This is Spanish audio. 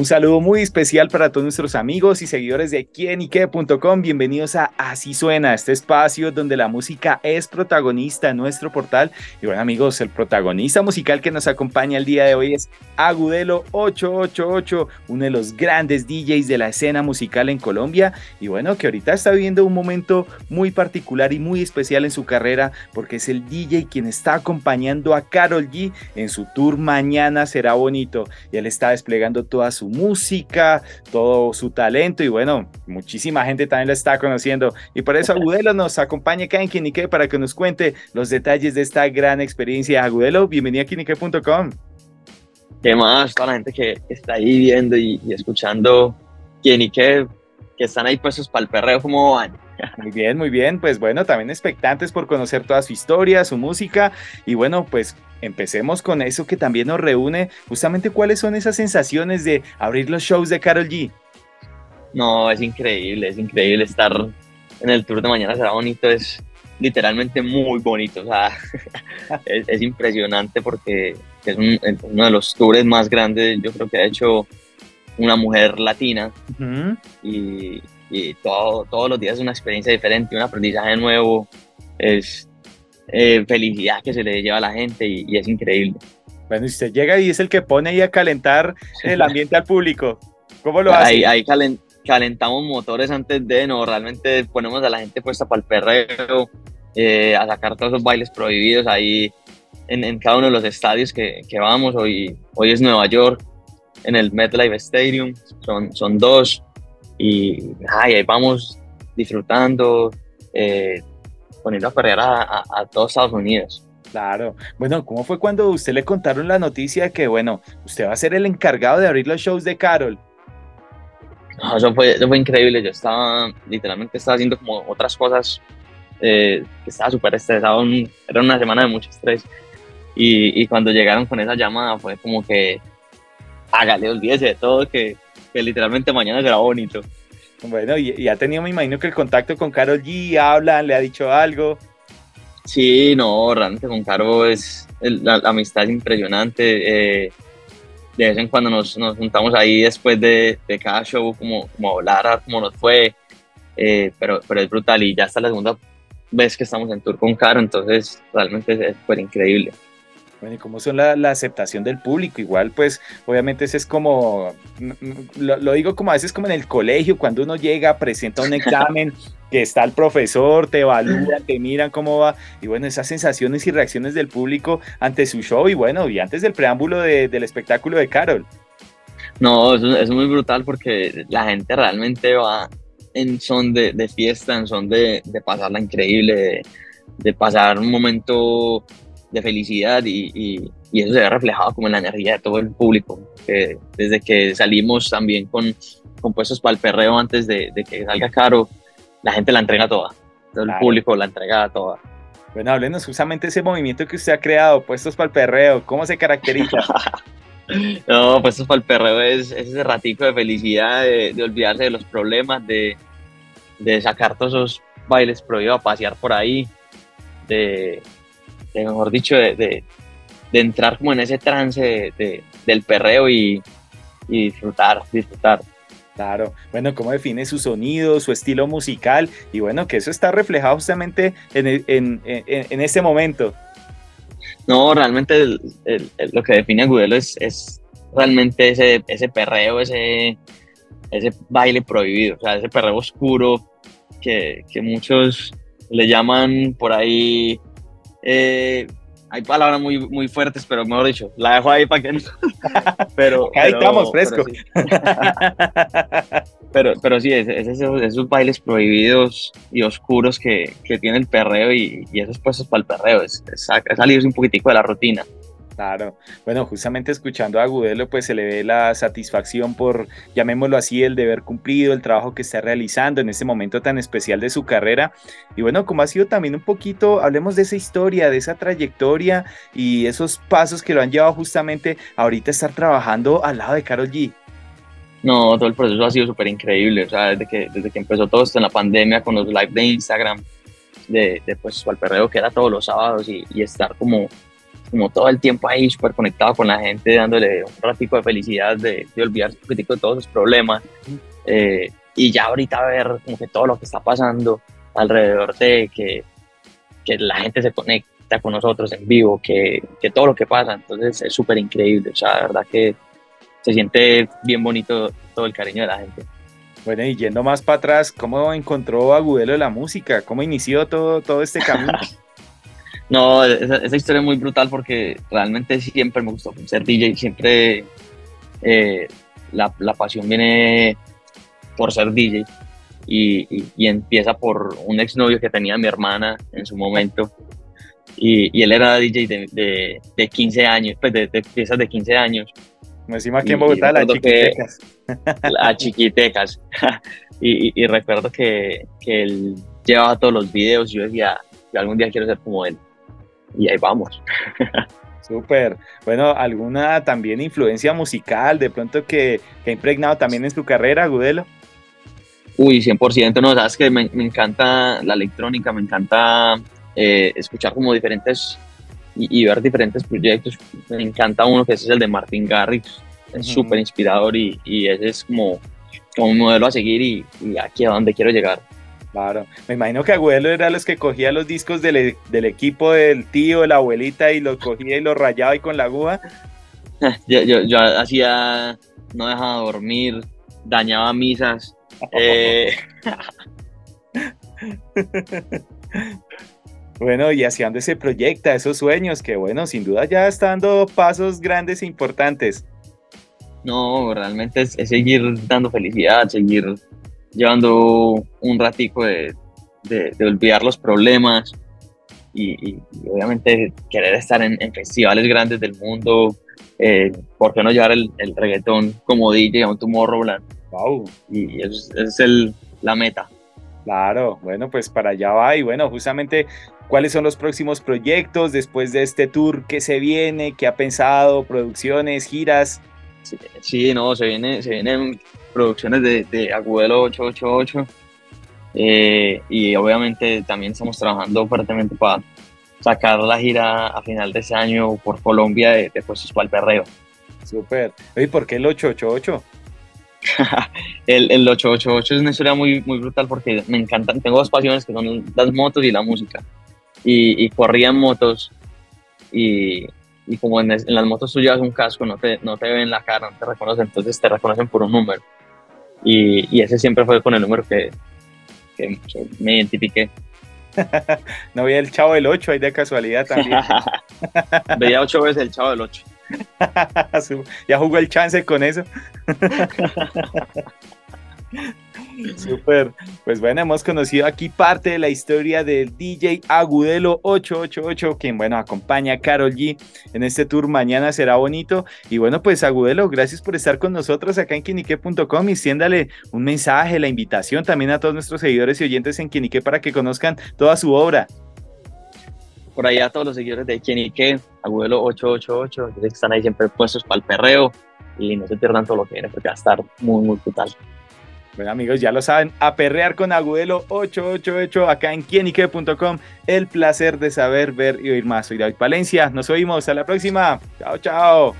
Un saludo muy especial para todos nuestros amigos y seguidores de quienique.com. Bienvenidos a Así Suena, este espacio donde la música es protagonista en nuestro portal. Y bueno, amigos, el protagonista musical que nos acompaña el día de hoy es Agudelo 888, uno de los grandes DJs de la escena musical en Colombia. Y bueno, que ahorita está viviendo un momento muy particular y muy especial en su carrera porque es el DJ quien está acompañando a Carol G en su tour Mañana será bonito. Y él está desplegando toda su música, todo su talento y bueno, muchísima gente también lo está conociendo. Y por eso Agudelo nos acompaña acá en Kinique para que nos cuente los detalles de esta gran experiencia. Agudelo, bienvenido a Kinique.com. ¿Qué más? Toda la gente que está ahí viendo y, escuchando Kinique, que están ahí puestos para el perreo, ¿cómo van? Muy bien, muy bien. Pues bueno, también expectantes por conocer toda su historia, su música. Y bueno, pues empecemos con eso que también nos reúne. Justamente, ¿cuáles son esas sensaciones de abrir los shows de Carol G? No, es increíble, es increíble estar en el tour de mañana será bonito, es literalmente muy bonito, o sea, es, impresionante porque es uno de los tours más grandes, yo creo que ha hecho una mujer latina y, y todo, todos los días es una experiencia diferente, un aprendizaje nuevo, es eh, felicidad que se le lleva a la gente y, es increíble. Bueno, y usted llega y es el que pone ahí a calentar el ambiente al público. ¿Cómo lo hace? Ahí, ahí calentamos motores antes de, no, realmente ponemos a la gente puesta para el perreo, eh, a sacar todos esos bailes prohibidos ahí en, en, cada uno de los estadios que, que, vamos. Hoy, hoy es Nueva York, en el MetLife Stadium, son, son dos, y ahí vamos disfrutando, eh, poniendo a correr a, todos Estados Unidos. Claro. Bueno, ¿cómo fue cuando usted le contaron la noticia que, bueno, usted va a ser el encargado de abrir los shows de Carol? eso, fue, fue increíble. Yo estaba, literalmente, estaba haciendo como otras cosas, eh, que estaba súper estresado. Era una semana de mucho estrés. Y, y, cuando llegaron con esa llamada, fue como que, hágale, olvídese de todo, que, que literalmente mañana será bonito. Bueno, y, ha tenido, me imagino que el contacto con Carol G, hablan, le ha dicho algo. Sí, no, realmente con Caro es, la, amistad es impresionante. Eh, de vez en cuando nos, nos juntamos ahí después de, de, cada show, como, como hablar a cómo nos fue, eh, pero, pero es brutal y ya está la segunda vez que estamos en tour con Caro, entonces realmente es súper increíble. Bueno, ¿y cómo son la, la, aceptación del público? Igual, pues, obviamente ese es como, lo, digo como a veces como en el colegio, cuando uno llega, presenta un examen, que está el profesor, te evalúa, te miran cómo va, y bueno, esas sensaciones y reacciones del público ante su show, y bueno, y antes del preámbulo del espectáculo de Carol. No, es, es, muy brutal porque la gente realmente va en son de, de fiesta, en son de, de pasarla increíble, de, de pasar un momento de felicidad y, y, eso se ve reflejado como en la energía de todo el público. Que desde que salimos también con, con puestos para el perreo antes de, de, que salga caro, la gente la entrega toda. Todo el público la entrega toda. Bueno, háblenos justamente ese movimiento que usted ha creado, puestos para el perreo, ¿cómo se caracteriza? no, puestos para el perreo es, ese ratico de felicidad, de, de olvidarse de los problemas, de, de sacar todos esos bailes prohibidos a pasear por ahí, de, mejor dicho, de, de, entrar como en ese trance de, del perreo y, y, disfrutar, disfrutar. Claro, bueno, ¿cómo define su sonido, su estilo musical? Y bueno, que eso está reflejado justamente en, en, en, en este momento. No, realmente lo que define a Gudelo es, es realmente ese, ese perreo, ese, ese baile prohibido, o sea, ese perreo oscuro que, que muchos le llaman por ahí eh, hay palabras muy, muy fuertes, pero mejor dicho, la dejo ahí para que no. pero, ahí estamos, fresco. Pero, pero sí, es, esos, bailes prohibidos y oscuros que, que tiene el perreo y, y esos puestos para el perreo. Es, es, salirse un poquitico de la rutina. Claro, bueno, justamente escuchando a Agudelo, pues se le ve la satisfacción por, llamémoslo así, el deber cumplido, el trabajo que está realizando en este momento tan especial de su carrera. Y bueno, como ha sido también un poquito, hablemos de esa historia, de esa trayectoria y esos pasos que lo han llevado justamente ahorita a estar trabajando al lado de Carol G. No, todo el proceso ha sido súper increíble, o sea, desde que, desde que empezó todo esto en la pandemia con los live de Instagram, de, de pues al perreo que era todos los sábados y estar como como todo el tiempo ahí súper conectado con la gente, dándole un ratico de felicidad, de, de olvidarse un poquitico de todos sus problemas. Eh, y ya ahorita ver como que todo lo que está pasando alrededor de que, que la gente se conecta con nosotros en vivo, que, que todo lo que pasa, entonces es súper increíble, o sea, la verdad que se siente bien bonito todo el cariño de la gente. Bueno, y yendo más para atrás, ¿cómo encontró Agudelo la música? ¿Cómo inició todo, todo este camino? No, esa, historia es muy brutal porque realmente siempre me gustó ser DJ, siempre eh, la, la, pasión viene por ser DJ y, y, empieza por un exnovio que tenía mi hermana en su momento y, y él era DJ de, de, de, 15 años, pues de, de piezas de 15 años. Encima aquí en Bogotá, las chiquitecas. Las chiquitecas. y, y, recuerdo que, que él llevaba todos los videos y yo decía, yo algún día quiero ser como él y ahí vamos. Súper. Bueno, ¿alguna también influencia musical de pronto que, que ha impregnado también en tu carrera, Gudelo? Uy, 100%, no, sabes que me, me encanta la electrónica, me encanta eh, escuchar como diferentes y, y, ver diferentes proyectos. Me encanta uno que es el de Martin Garrix, es súper inspirador y, y, ese es como, como un modelo a seguir y, y aquí a donde quiero llegar. Claro, me imagino que abuelo era los que cogía los discos del, del, equipo del tío, de la abuelita y los cogía y los rayaba y con la aguja. yo, yo, yo, hacía, no dejaba dormir, dañaba misas. eh... bueno, y hacia dónde se proyecta esos sueños, que bueno, sin duda ya está dando pasos grandes e importantes. No, realmente es, es seguir dando felicidad, seguir llevando un ratico de, de, de olvidar los problemas y, y, obviamente querer estar en, en, festivales grandes del mundo. Eh, ¿Por qué no llevar el, el, reggaetón como DJ a un Tomorrowland? Wow. Y esa es, es el, la meta. Claro, bueno, pues para allá va y bueno, justamente cuáles son los próximos proyectos después de este tour que se viene, qué ha pensado, producciones, giras. Sí, sí no, se viene, se vienen producciones de, de Agudelo 888 eh, y obviamente también estamos trabajando fuertemente para sacar la gira a final de ese año por Colombia de, de Puestos para el Perreo. Súper. ¿Y por qué el 888? el, el 888 es una historia muy, muy brutal porque me encantan, tengo dos pasiones que son las motos y la música. Y, y corría en motos y, y como en, en, las motos tú llevas un casco, no te, no te ven la cara, no te reconocen, entonces te reconocen por un número. Y, y ese siempre fue con el número que, que, que me identifiqué. no veía el chavo del 8 ahí de casualidad también. veía 8 veces el chavo del 8. ya jugó el chance con eso. Super. Pues bueno, hemos conocido aquí parte de la historia del DJ Agudelo 888, quien bueno, acompaña a Carol G en este tour. Mañana será bonito. Y bueno, pues Agudelo, gracias por estar con nosotros acá en quinique.com y siéndale un mensaje, la invitación también a todos nuestros seguidores y oyentes en Quinique para que conozcan toda su obra. Por ahí a todos los seguidores de Quinique, Agudelo 888, que están ahí siempre puestos para el perreo y no se pierdan todo lo que viene porque va a estar muy, muy brutal. Bueno amigos, ya lo saben, a perrear con Agudelo 888 acá en quienique.com. El placer de saber, ver y oír más. Soy David Palencia, nos oímos, a la próxima. Chao, chao.